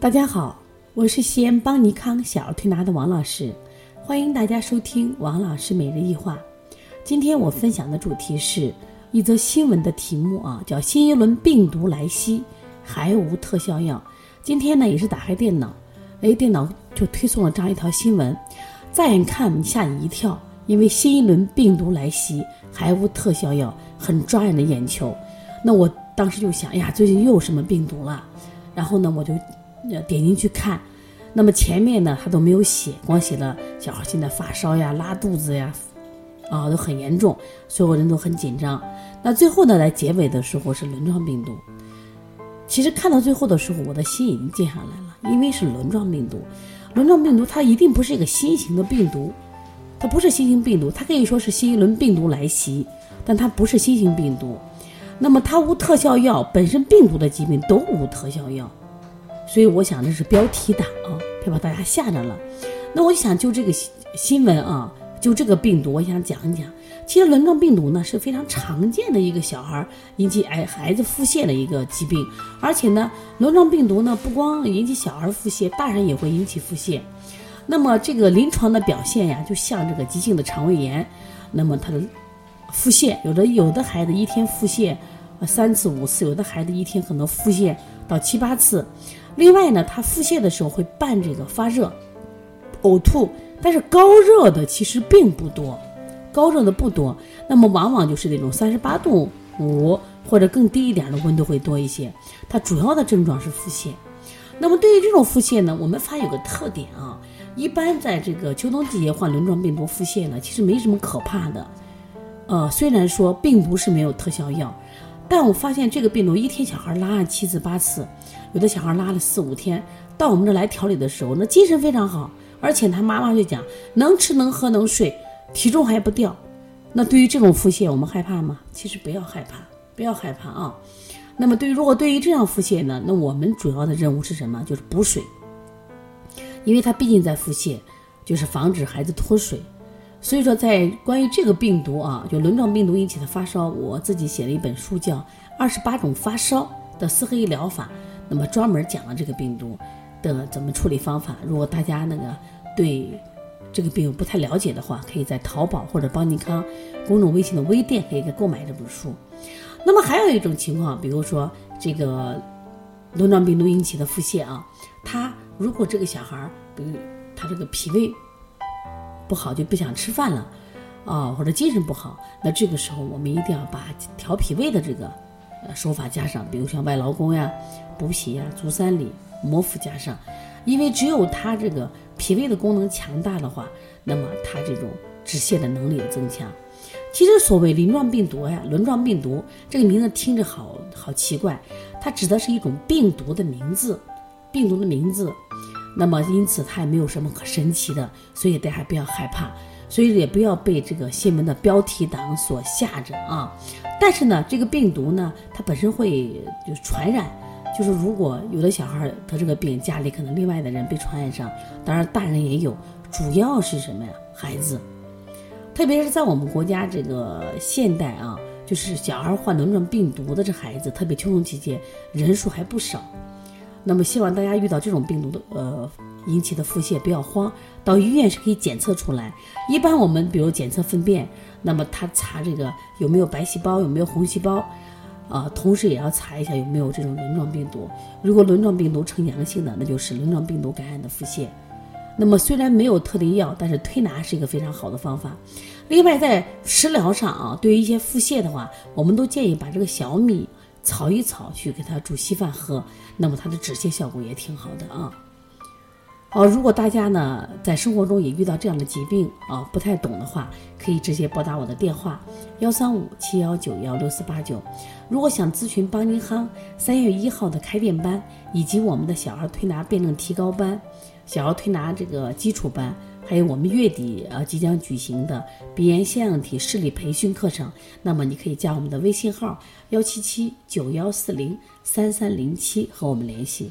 大家好，我是西安邦尼康小儿推拿的王老师，欢迎大家收听王老师每日一话。今天我分享的主题是一则新闻的题目啊，叫新一轮病毒来袭还无特效药。今天呢也是打开电脑，哎，电脑就推送了这样一条新闻，乍一看吓你一跳，因为新一轮病毒来袭还无特效药，很抓人的眼球。那我当时就想，哎呀，最近又有什么病毒了？然后呢，我就点进去看，那么前面呢他都没有写，光写了小孩现在发烧呀、拉肚子呀，啊都很严重，所有人都很紧张。那最后呢，在结尾的时候是轮状病毒。其实看到最后的时候，我的心已经静下来了，因为是轮状病毒。轮状病毒它一定不是一个新型的病毒，它不是新型病毒，它可以说是新一轮病毒来袭，但它不是新型病毒。那么它无特效药，本身病毒的疾病都无特效药，所以我想这是标题党啊，别把大家吓着了。那我想就这个新新闻啊，就这个病毒，我想讲一讲。其实轮状病毒呢是非常常见的一个小孩引起哎孩子腹泻的一个疾病，而且呢轮状病毒呢不光引起小孩腹泻，大人也会引起腹泻。那么这个临床的表现呀，就像这个急性的肠胃炎，那么它的。腹泻，有的有的孩子一天腹泻三次五次，有的孩子一天可能腹泻到七八次。另外呢，他腹泻的时候会伴这个发热、呕吐，但是高热的其实并不多，高热的不多。那么往往就是那种三十八度五或者更低一点的温度会多一些。它主要的症状是腹泻。那么对于这种腹泻呢，我们发现有个特点啊，一般在这个秋冬季节患轮状病毒腹泻呢，其实没什么可怕的。呃，虽然说并不是没有特效药，但我发现这个病毒一天小孩拉了七次八次，有的小孩拉了四五天，到我们这来调理的时候，那精神非常好，而且他妈妈就讲能吃能喝能睡，体重还不掉。那对于这种腹泻，我们害怕吗？其实不要害怕，不要害怕啊。那么对于如果对于这样腹泻呢，那我们主要的任务是什么？就是补水，因为他毕竟在腹泻，就是防止孩子脱水。所以说，在关于这个病毒啊，就轮状病毒引起的发烧，我自己写了一本书，叫《二十八种发烧的四合一疗法》，那么专门讲了这个病毒的怎么处理方法。如果大家那个对这个病不太了解的话，可以在淘宝或者邦尼康公众微信的微店可以购买这本书。那么还有一种情况，比如说这个轮状病毒引起的腹泻啊，他如果这个小孩儿，比如他这个脾胃。不好就不想吃饭了，啊，或者精神不好，那这个时候我们一定要把调脾胃的这个呃手法加上，比如像外劳宫呀、补脾呀、足三里、摩腹加上，因为只有它这个脾胃的功能强大的话，那么它这种止泻的能力也增强。其实所谓鳞状病毒呀、轮状病毒这个名字听着好好奇怪，它指的是一种病毒的名字，病毒的名字。那么，因此它也没有什么可神奇的，所以大家不要害怕，所以也不要被这个新闻的标题党所吓着啊。但是呢，这个病毒呢，它本身会就传染，就是如果有的小孩得这个病，家里可能另外的人被传染上，当然大人也有，主要是什么呀？孩子，特别是在我们国家这个现代啊，就是小孩患轮状病毒的这孩子，特别秋冬季节人数还不少。那么，希望大家遇到这种病毒的呃引起的腹泻不要慌，到医院是可以检测出来。一般我们比如检测粪便，那么他查这个有没有白细胞，有没有红细胞，啊，同时也要查一下有没有这种轮状病毒。如果轮状病毒呈阳性的，那就是轮状病毒感染的腹泻。那么虽然没有特定药，但是推拿是一个非常好的方法。另外在食疗上啊，对于一些腹泻的话，我们都建议把这个小米。炒一炒去给他煮稀饭喝，那么它的止泻效果也挺好的啊。哦，如果大家呢在生活中也遇到这样的疾病啊，不太懂的话，可以直接拨打我的电话幺三五七幺九幺六四八九。如果想咨询邦尼康三月一号的开店班，以及我们的小儿推拿辩证提高班、小儿推拿这个基础班。还有我们月底啊即将举行的鼻炎腺样体视力培训课程，那么你可以加我们的微信号幺七七九幺四零三三零七和我们联系。